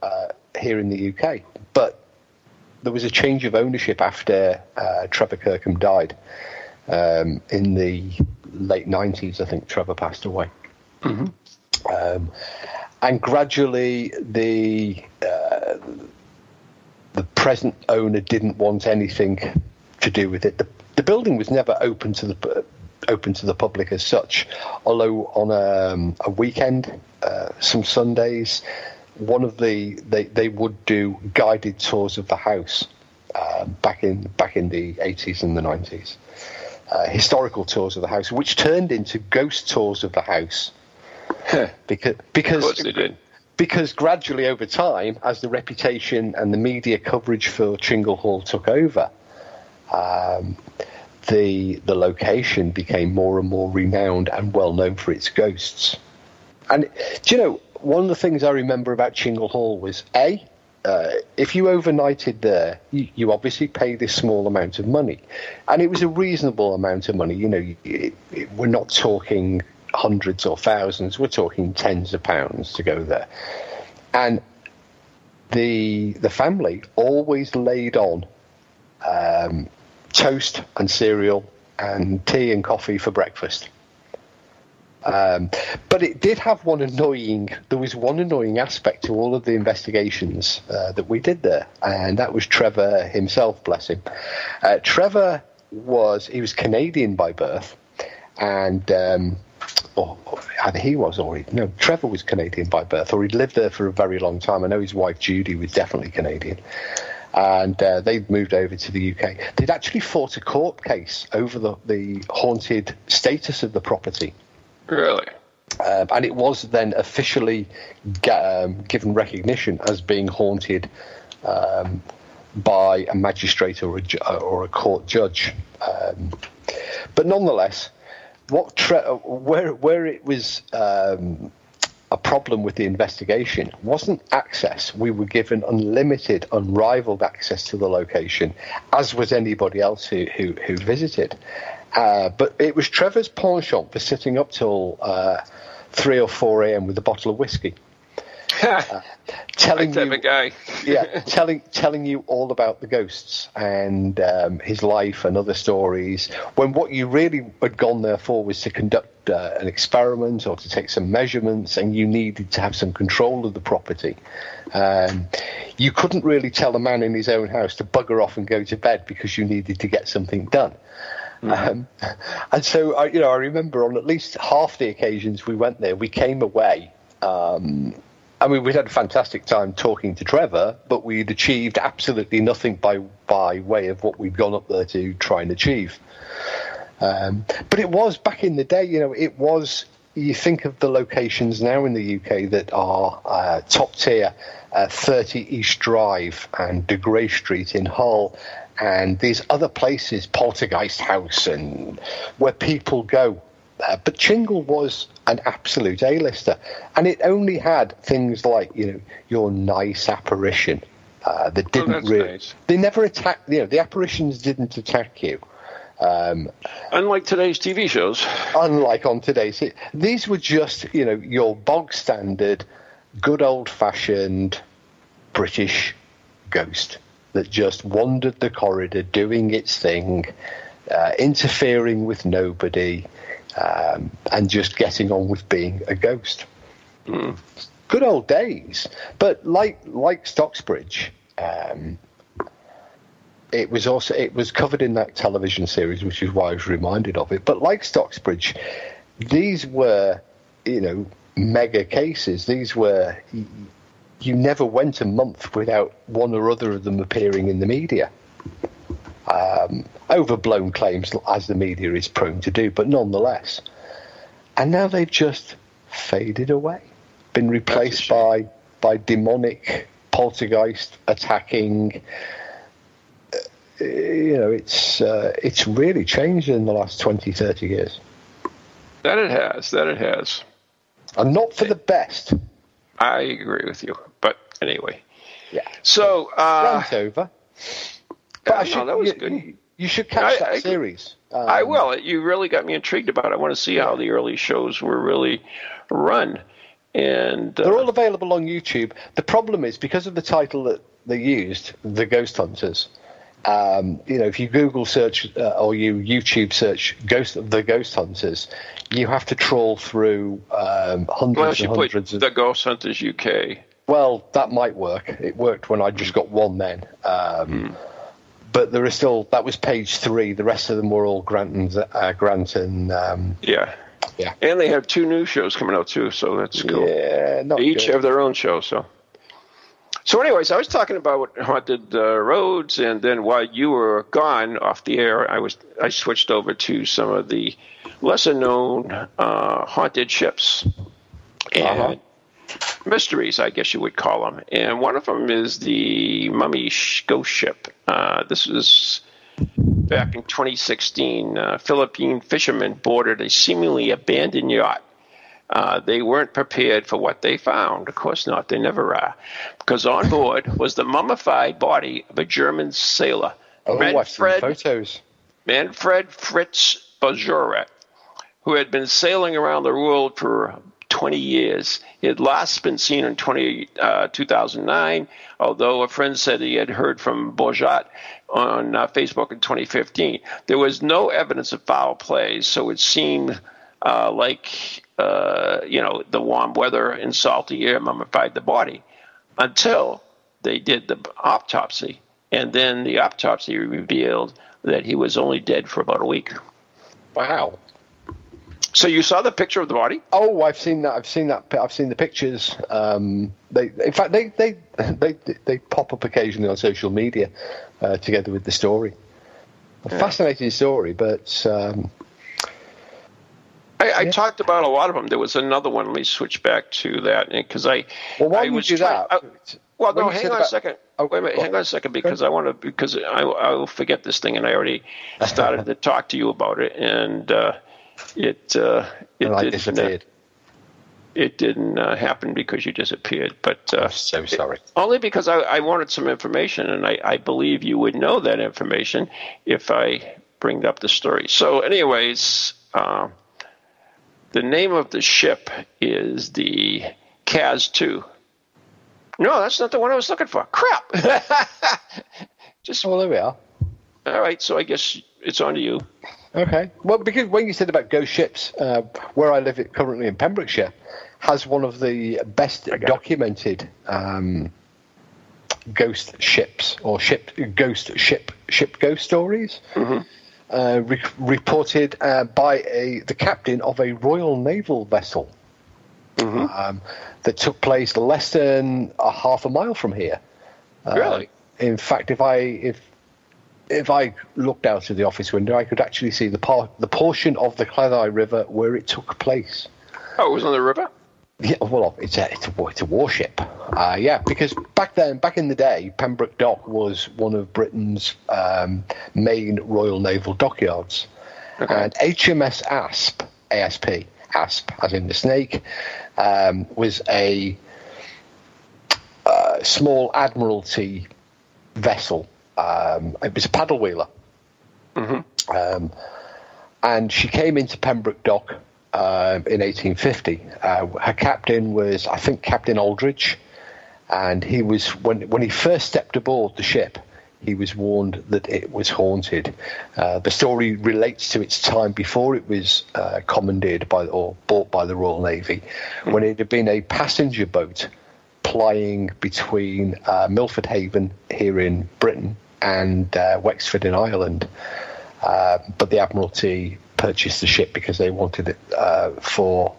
[SPEAKER 2] uh, here in the UK, but there was a change of ownership after uh, Trevor Kirkham died um, in the late nineties. I think Trevor passed away, mm-hmm. um, and gradually the uh, the present owner didn't want anything to do with it. The, the building was never open to the open to the public as such. Although on a, um, a weekend, uh, some Sundays, one of the they, they would do guided tours of the house uh, back in back in the 80s and the 90s. Uh, historical tours of the house, which turned into ghost tours of the house. because because because gradually over time, as the reputation and the media coverage for Chingle Hall took over, um, the the location became more and more renowned and well known for its ghosts. And do you know one of the things I remember about Chingle Hall was a uh, if you overnighted there, you, you, obviously pay this small amount of money, and it was a reasonable amount of money. You know, it, it, we're not talking hundreds or thousands; we're talking tens of pounds to go there. And the the family always laid on um, toast and cereal and tea and coffee for breakfast. Um, but it did have one annoying. There was one annoying aspect to all of the investigations uh, that we did there, and that was Trevor himself. Bless him. Uh, Trevor was he was Canadian by birth, and um, or, either he was or he, no, Trevor was Canadian by birth, or he'd lived there for a very long time. I know his wife Judy was definitely Canadian and uh, they'd moved over to the UK. They'd actually fought a court case over the, the haunted status of the property.
[SPEAKER 1] Really?
[SPEAKER 2] Um, and it was then officially um, given recognition as being haunted um, by a magistrate or a, ju- or a court judge. Um, but nonetheless, what tre- where where it was um, a problem with the investigation wasn't access. We were given unlimited, unrivaled access to the location, as was anybody else who, who, who visited. Uh, but it was Trevor's penchant for sitting up till uh, 3 or 4 a.m. with a bottle of whiskey
[SPEAKER 1] telling you,
[SPEAKER 2] guy. yeah, telling telling you all about the ghosts and um, his life and other stories. When what you really had gone there for was to conduct uh, an experiment or to take some measurements, and you needed to have some control of the property. Um, you couldn't really tell a man in his own house to bugger off and go to bed because you needed to get something done. Mm-hmm. Um, and so, I, you know, I remember on at least half the occasions we went there, we came away um, I mean, we'd had a fantastic time talking to Trevor, but we'd achieved absolutely nothing by by way of what we'd gone up there to try and achieve. Um, but it was back in the day, you know, it was. You think of the locations now in the UK that are uh, top tier, uh, 30 East Drive and De Grey Street in Hull, and these other places, Poltergeist House, and where people go uh, but Chingle was an absolute A-lister, and it only had things like you know your nice apparition uh, that oh, didn't
[SPEAKER 1] oh, really. Nice.
[SPEAKER 2] They never attacked. You know, the apparitions didn't attack you.
[SPEAKER 1] Unlike today's TV shows.
[SPEAKER 2] unlike on today's. These were just, you know, your bog standard, good old fashioned British ghost that just wandered the corridor doing its thing, uh, interfering with nobody, um, and just getting on with being a ghost. Good old days. But like like Stocksbridge, um, it was also it was covered in that television series, which is why I was reminded of it. But like Stocksbridge, these were you know mega cases. These were you never went a month without one or other of them appearing in the media. Um, overblown claims, as the media is prone to do, but nonetheless. And now they've just faded away, been replaced by by demonic poltergeist attacking you know, it's uh, it's really changed in the last 20, 30 years,
[SPEAKER 1] That it has. That it has.
[SPEAKER 2] and not for the best.
[SPEAKER 1] I agree with you. But anyway.
[SPEAKER 2] Yeah,
[SPEAKER 1] So, uh,
[SPEAKER 2] rant over. But I
[SPEAKER 1] no, that was
[SPEAKER 2] you,
[SPEAKER 1] good.
[SPEAKER 2] You, should catch
[SPEAKER 1] I-
[SPEAKER 2] that
[SPEAKER 1] I-
[SPEAKER 2] series. Um,
[SPEAKER 1] I will. You really got me intrigued about it. I want to see how the early shows were really run. And uh,
[SPEAKER 2] They're all available on YouTube. The problem is because of the title that they used, the Ghost Hunters. Um, you know, if you Google search uh, or you YouTube search "Ghost the Ghost Hunters," you have to trawl through um, hundreds and hundreds of.
[SPEAKER 1] the Ghost Hunters UK.
[SPEAKER 2] Well, that might work. It worked when I just got one then. Um, But there are still that was page three. The rest of them were all Grant and uh, Grant and um,
[SPEAKER 1] Yeah.
[SPEAKER 2] Yeah.
[SPEAKER 1] And they have two new shows coming out too, so that's cool.
[SPEAKER 2] yeah, not
[SPEAKER 1] They each
[SPEAKER 2] good.
[SPEAKER 1] have their own show, so. So, anyways, I was talking about haunted uh, roads, and then while you were gone off the air, I was I switched over to some of the lesser known uh, haunted ships and
[SPEAKER 2] Uh-huh.
[SPEAKER 1] Mysteries, I guess you would call them. And one of them is the Mummy Ghost Ship. Uh, this was back in 2016. Uh, Philippine fishermen boarded a seemingly abandoned yacht. Uh, they weren't prepared for what they found. Of course not. They never are. Because on board was the mummified body of a German sailor,
[SPEAKER 2] Oh,
[SPEAKER 1] Manfred,
[SPEAKER 2] photos.
[SPEAKER 1] Manfred Fritz Bajorat, who had been sailing around the world for 20 years. He had last been seen in 20, uh, 2009, although a friend said he had heard from Bourget on uh, Facebook in 2015. There was no evidence of foul play, so it seemed uh, like, uh, you know, the warm weather and salty air mummified the body until they did the autopsy. And then the autopsy revealed that he was only dead for about a week.
[SPEAKER 2] Wow.
[SPEAKER 1] So you saw the picture of the body?
[SPEAKER 2] Oh, I've seen that. I've seen that. I've seen the pictures. Um, they, in fact, they, they they they pop up occasionally on social media uh, together with the story. A fascinating story, but um,
[SPEAKER 1] I, I talked about a lot of them. There was another one. Let me switch back to that because I.
[SPEAKER 2] well, why
[SPEAKER 1] I
[SPEAKER 2] would you do
[SPEAKER 1] trying-
[SPEAKER 2] that?
[SPEAKER 1] I- well,
[SPEAKER 2] When
[SPEAKER 1] no, hang on a second.
[SPEAKER 2] Oh,
[SPEAKER 1] Wait a minute, hang on a second because I want to because I I will forget this thing and I already started to talk to you about it and uh, it uh, it
[SPEAKER 2] I
[SPEAKER 1] didn't
[SPEAKER 2] disappeared.
[SPEAKER 1] it didn't uh, happen because you disappeared. But uh,
[SPEAKER 2] I'm so sorry.
[SPEAKER 1] Only because I, I wanted some information, and I, I believe you would know that information if I bring up the story. So, anyways, uh, the name of the ship is the Kaz 2. No, that's not the one I was looking for. Crap! Just,
[SPEAKER 2] Well, there we are.
[SPEAKER 1] all right, so I guess it's on to you.
[SPEAKER 2] Okay. Well, because when you said about ghost ships, uh, where I live it currently in Pembrokeshire, has one of the best documented um, ghost ships or ship ghost ship ship ghost stories. Uh, re- reported uh, by a the captain of a Royal Naval vessel um, that took place less than a half a mile from here. Uh,
[SPEAKER 1] Really?
[SPEAKER 2] In fact, if I if if I looked out of the office window, I could actually see the part the portion of the Cleddau River where it took place.
[SPEAKER 1] Oh, it was on the river?
[SPEAKER 2] Yeah, well, it's a it's a, it's a warship. Uh, yeah, because back then, back in the day, Pembroke Dock was one of Britain's um, main Royal Naval dockyards, and HMS Asp, ASP, Asp, as in the snake, um, was a uh, small admiralty vessel. Um, it was a paddle wheeler. Um, and she came into Pembroke Dock uh, in 1850. Uh, her captain was, I think, Captain Aldridge, and he was when when he first stepped aboard the ship. He was warned that it was haunted. Uh, the story relates to its time before it was uh, commandeered by or bought by the Royal Navy, when it had been a passenger boat plying between uh, Milford Haven here in Britain and uh, Wexford in Ireland. Uh, but the Admiralty purchased the ship because they wanted it uh, for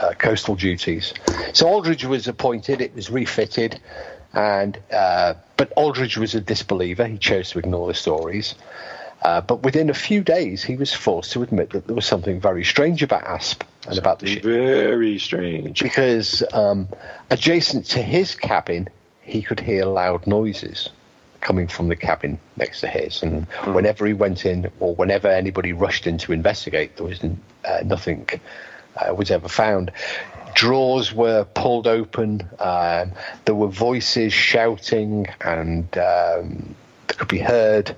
[SPEAKER 2] uh, coastal duties. So Aldridge was appointed. It was refitted, and uh, but Aldridge was a disbeliever. He chose to ignore the stories. Uh, but within a few days, he was forced to admit that there was something very strange about Asp and about the ship
[SPEAKER 1] Very strange.
[SPEAKER 2] because um, adjacent to his cabin, he could hear loud noises coming from the cabin next to his. And whenever he went in, or whenever anybody rushed in to investigate, there was uh, nothing uh, was ever found. Drawers were pulled open. Um, there were voices shouting, and um, they could be heard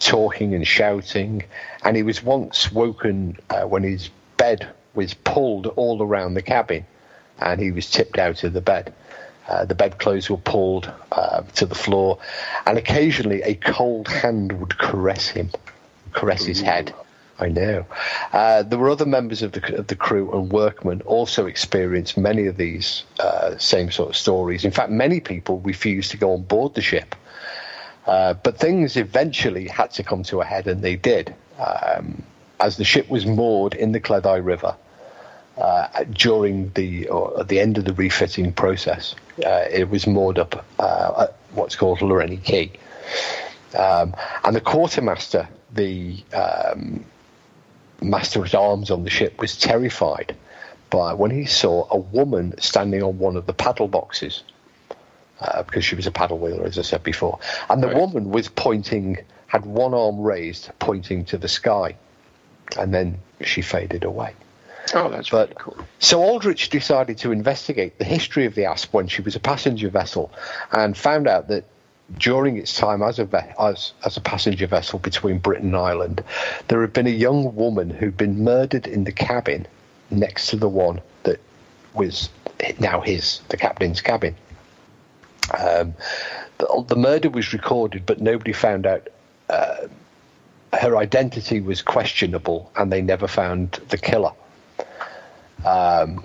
[SPEAKER 2] talking and shouting. And he was once woken uh, when his bed was pulled all around the cabin, and he was tipped out of the bed. Uh, the bedclothes were pulled uh, to the floor, and occasionally a cold hand would caress him, caress his head. I know. Uh, there were other members of the, of the crew and workmen also experienced many of these uh, same sort of stories. In fact, many people refused to go on board the ship. Uh, but things eventually had to come to a head, and they did. Um, as the ship was moored in the Cleddau River uh, during the or at the end of the refitting process, uh, it was moored up uh, at what's called Lawrenny Quay. Um, and the quartermaster, the um, master at arms on the ship, was terrified by when he saw a woman standing on one of the paddle boxes uh, because she was a paddle wheeler, as I said before. And the woman was pointing, had one arm raised, pointing to the sky, and then she faded away.
[SPEAKER 1] Oh, that's
[SPEAKER 2] But
[SPEAKER 1] pretty cool.
[SPEAKER 2] so Aldridge decided to investigate the history of the Asp when she was a passenger vessel, and found out that during its time as a as as a passenger vessel between Britain and Ireland, there had been a young woman who'd been murdered in the cabin next to the one that was now his, the captain's cabin. Um, the, the murder was recorded, but nobody found out. Uh, her identity was questionable, and they never found the killer. Um,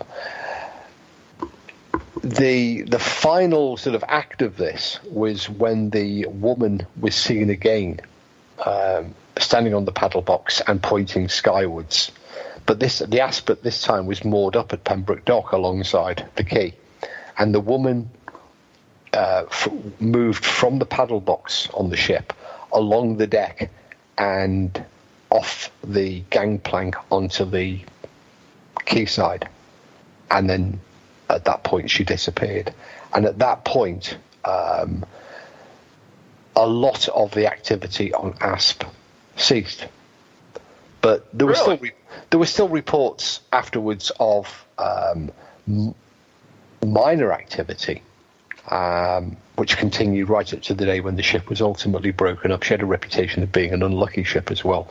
[SPEAKER 2] the the final sort of act of this was when the woman was seen again, um, standing on the paddle box and pointing skywards. But this the at this time was moored up at Pembroke Dock alongside the quay, and the woman uh, f- moved from the paddle box on the ship along the deck and off the gangplank onto the quayside, and then at that point she disappeared. And at that point, um, a lot of the activity on ASP ceased. But there were still re- there were still reports afterwards of um, m- minor activity, um, which continued right up to the day when the ship was ultimately broken up. She had a reputation of being an unlucky ship as well.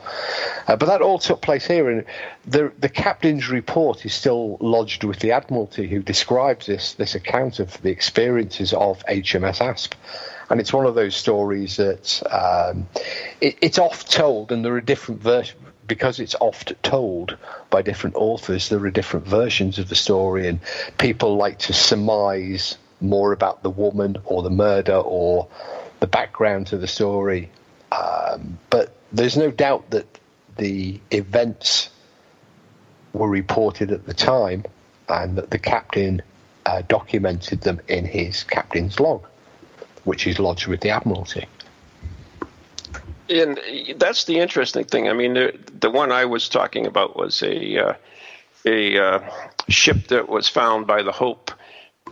[SPEAKER 2] Uh, but that all took place here, and the the captain's report is still lodged with the Admiralty, who describes this this account of the experiences of HMS Asp. And it's one of those stories that um, it, it's oft told, and there are different versions because it's oft told by different authors. There are different versions of the story, and people like to surmise more about the woman or the murder or the background to the story. Um, but there's no doubt that the events were reported at the time, and that the captain uh, documented them in his captain's log, which is lodged with the Admiralty.
[SPEAKER 1] And that's the interesting thing. I mean, the, the one I was talking about was a uh, a uh, ship that was found by the Hope,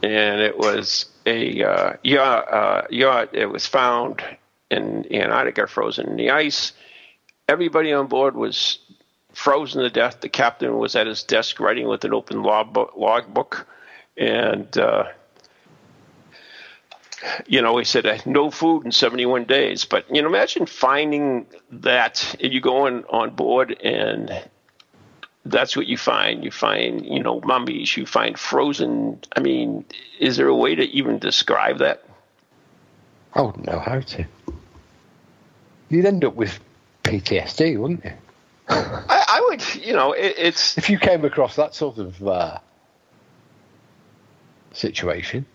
[SPEAKER 1] and it was a uh, yacht, uh, yacht. It was found in Antarctica, frozen in the ice. Everybody on board was frozen to death. The captain was at his desk writing with an open log book, and uh, you know, he said uh, no food in 71 days. But you know, imagine finding that you go on on board and that's what you find. You find you know mummies. You find frozen. I mean, is there a way to even describe that?
[SPEAKER 2] I wouldn't know how to. You'd end up with PTSD, wouldn't you?
[SPEAKER 1] I, I would, you know, it, it's
[SPEAKER 2] If you came across that sort of uh, situation.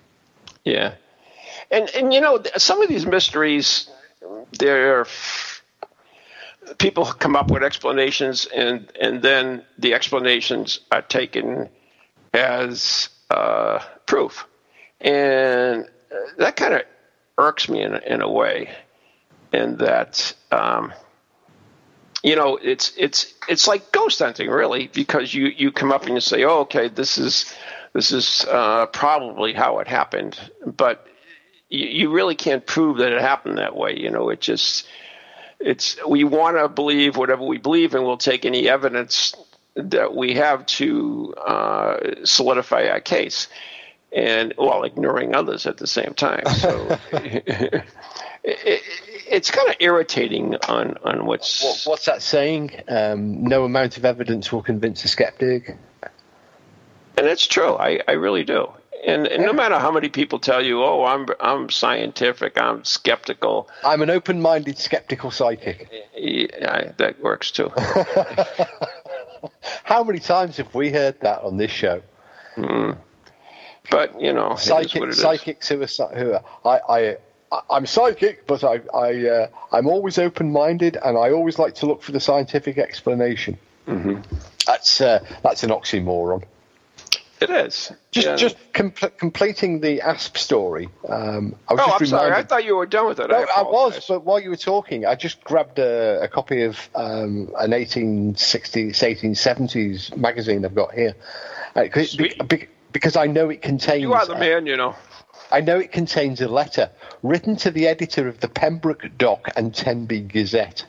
[SPEAKER 1] Yeah, and and you know some of these mysteries, there people come up with explanations, and and then the explanations are taken as uh, proof, and that kind of irks me in a, in a way, in that. Um, you know, it's it's it's like ghost hunting, really, because you you come up and you say, "Oh, okay, this is this is uh, probably how it happened," but you, you really can't prove that it happened that way. You know, it just it's we want to believe whatever we believe, and we'll take any evidence that we have to uh, solidify our case, and while ignoring others at the same time. So. it, it's kind of irritating on on what's
[SPEAKER 2] What, what's that saying? Um, no amount of evidence will convince a skeptic.
[SPEAKER 1] and it's true. I, I really do. And, and no matter how many people tell you, "Oh, I'm I'm scientific, I'm skeptical,"
[SPEAKER 2] I'm an open-minded, skeptical psychic.
[SPEAKER 1] yeah, that works too.
[SPEAKER 2] How many times have we heard that on this show?
[SPEAKER 1] But you know,
[SPEAKER 2] Psychic,
[SPEAKER 1] what it is.
[SPEAKER 2] psychics who are, who are I, I, I- I'm psychic, but I, I, uh, I'm always open-minded, and I always like to look for the scientific explanation. Mm-hmm. That's uh, that's an oxymoron.
[SPEAKER 1] It is.
[SPEAKER 2] Just
[SPEAKER 1] Yeah.
[SPEAKER 2] just com- completing the ASP story. Um, I was
[SPEAKER 1] Oh,
[SPEAKER 2] just
[SPEAKER 1] I'm sorry. I thought you were done with it.
[SPEAKER 2] No,
[SPEAKER 1] I,
[SPEAKER 2] I, was, but while you were talking, I just grabbed a, a copy of um, an 1860s, 1870s magazine I've got here. Uh, be- because I know it contains.
[SPEAKER 1] you are the man, you know.
[SPEAKER 2] I know it contains a letter written to the editor of the Pembroke Dock and Tenby Gazette.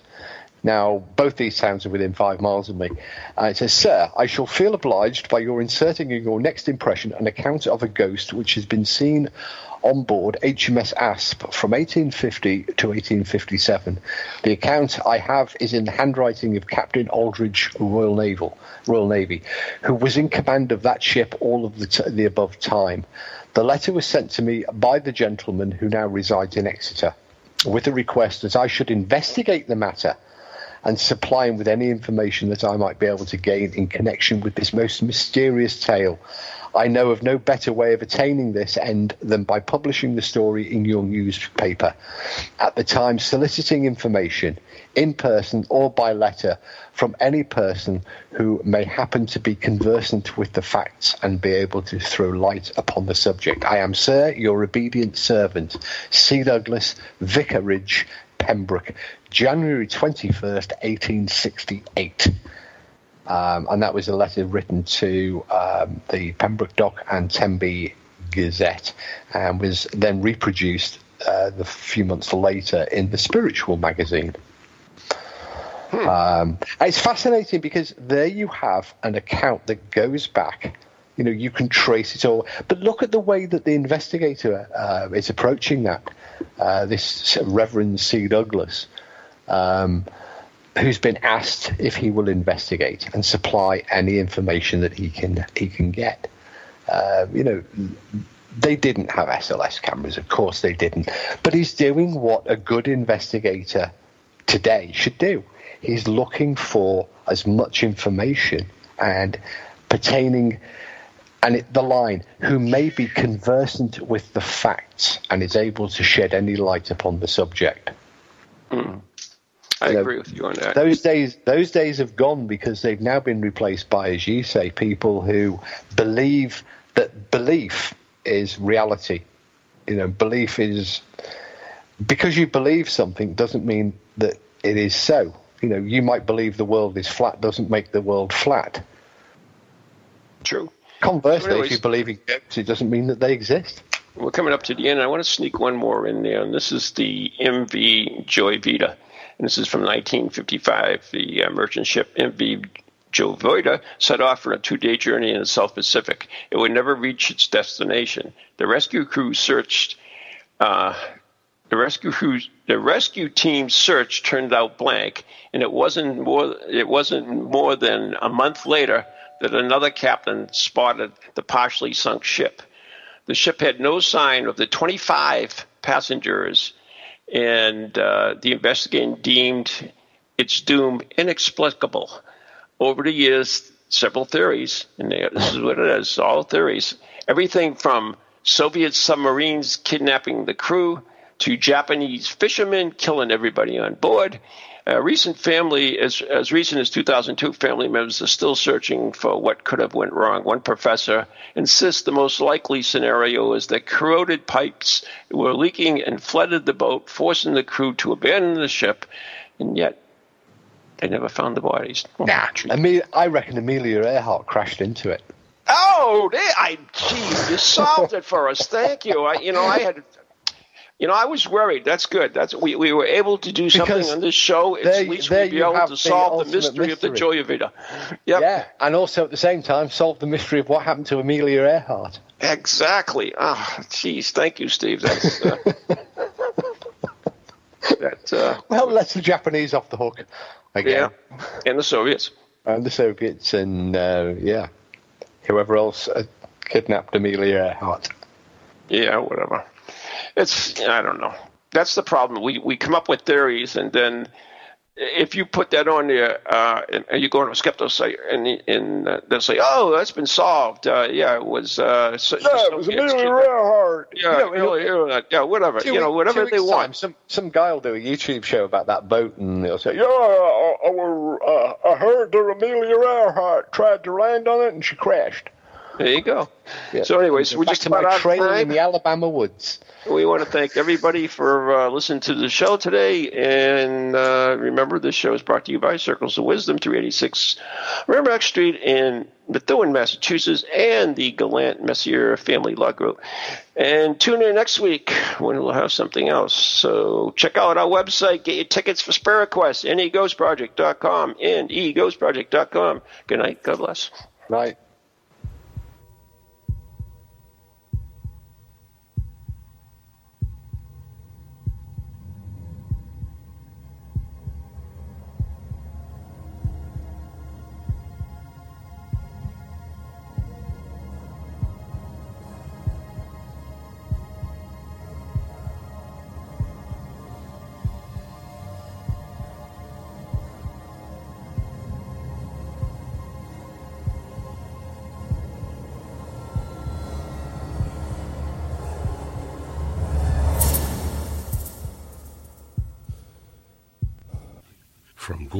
[SPEAKER 2] Now, both these towns are within five miles of me. Uh, it says, Sir, I shall feel obliged by your inserting in your next impression an account of a ghost which has been seen on board HMS Asp from 1850 to 1857. The account I have is in the handwriting of Captain Aldridge, Royal Naval, Royal Navy, who was in command of that ship all of the, t- the above time. The letter was sent to me by the gentleman who now resides in Exeter, with a request that I should investigate the matter and supply him with any information that I might be able to gain in connection with this most mysterious tale. I know of no better way of attaining this end than by publishing the story in your newspaper. At the time, soliciting information in person or by letter from any person who may happen to be conversant with the facts and be able to throw light upon the subject. I am, sir, your obedient servant, C. Douglas, Vicarage, Pembroke, January 21st, 1868. Um, and that was a letter written to um, the Pembroke Dock and Tenby Gazette and was then reproduced uh, the few months later in the Spiritual magazine. Um, it's fascinating because there you have an account that goes back. You know, you can trace it all. But look at the way that the investigator uh, is approaching that. Uh, this Reverend C. Douglas, um, who's been asked if he will investigate and supply any information that he can he can get. Uh, you know, they didn't have SLS cameras, of course they didn't. But he's doing what a good investigator today should do. He's looking for as much information and pertaining, and it, the line, who may be conversant with the facts and is able to shed any light upon the subject.
[SPEAKER 1] I agree with you on that.
[SPEAKER 2] Those days, those days have gone because they've now been replaced by, as you say, people who believe that belief is reality. You know, belief is because you believe something doesn't mean that it is so. You know, you might believe the world is flat doesn't make the world flat.
[SPEAKER 1] True.
[SPEAKER 2] Conversely,
[SPEAKER 1] anyways-
[SPEAKER 2] if you believe in it doesn't mean that they exist.
[SPEAKER 1] We're coming up to the end. I want to sneak one more in there, and this is the MV Joy Vita. And this is from 1955. The uh, merchant ship MV Joy Vita set off for a two day journey in the South Pacific. It would never reach its destination. The rescue crew searched uh, the rescue crew, the rescue team's search turned out blank, and it wasn't more it wasn't more than a month later that another captain spotted the partially sunk ship. The ship had no sign of the 25 passengers, and uh, the investigation deemed its doom inexplicable. Over the years, several theories, and this is what it is all theories. Everything from Soviet submarines kidnapping the crew to Japanese fishermen killing everybody on board. A recent family, as, as recent as 2002, family members are still searching for what could have went wrong. One professor insists the most likely scenario is that corroded pipes were leaking and flooded the boat, forcing the crew to abandon the ship, and yet they never found the bodies.
[SPEAKER 2] Nah, I mean, I reckon Amelia Earhart crashed into it.
[SPEAKER 1] Oh, they, I, geez, you solved it for us. Thank you. I, you know, I had you know, I was worried. That's good. That's we, we were able to do something because on this show. It's
[SPEAKER 2] there,
[SPEAKER 1] at least we'll be able to solve the mystery, mystery, of the Joyavita.
[SPEAKER 2] Yep. Yeah, and also at the same time solve the mystery of what happened to Amelia Earhart.
[SPEAKER 1] Exactly. Ah, oh, jeez. Thank you, Steve. That's. Uh, that, uh,
[SPEAKER 2] well, let's the Japanese off the hook. Again.
[SPEAKER 1] Yeah, and the Soviets.
[SPEAKER 2] And the Soviets, and uh, yeah, whoever else kidnapped Amelia Earhart.
[SPEAKER 1] Yeah, whatever it's I don't know. That's the problem. We we come up with theories, and then if you put that on there, uh, and, and, you go on a skeptic site, and, and uh, they'll say, "Oh, that's been solved." Uh, yeah, it was. Uh,
[SPEAKER 2] so, yeah, it was Amelia Earhart.
[SPEAKER 1] Yeah, yeah, really, yeah, yeah, whatever. You know, whatever they want. Time,
[SPEAKER 2] some some guy will do a YouTube show about that boat, and they'll say, "Yeah, I, I, uh, I heard that Amelia Earhart tried to land on it, and she crashed."
[SPEAKER 1] There you go. Yeah. So, anyways, we're just about out
[SPEAKER 2] training in the Alabama woods.
[SPEAKER 1] We want to thank everybody for uh, listening to the show today. And uh, remember, this show is brought to you by Circles of Wisdom, 386 Merrimack Street in Methuen, Massachusetts, and the Gallant Messier Family Law Group. And tune in next week when we'll have something else. So check out our website, get your tickets for Spirit Quest, neghostproject.com and eghostproject.com. Good night. God bless.
[SPEAKER 2] Night.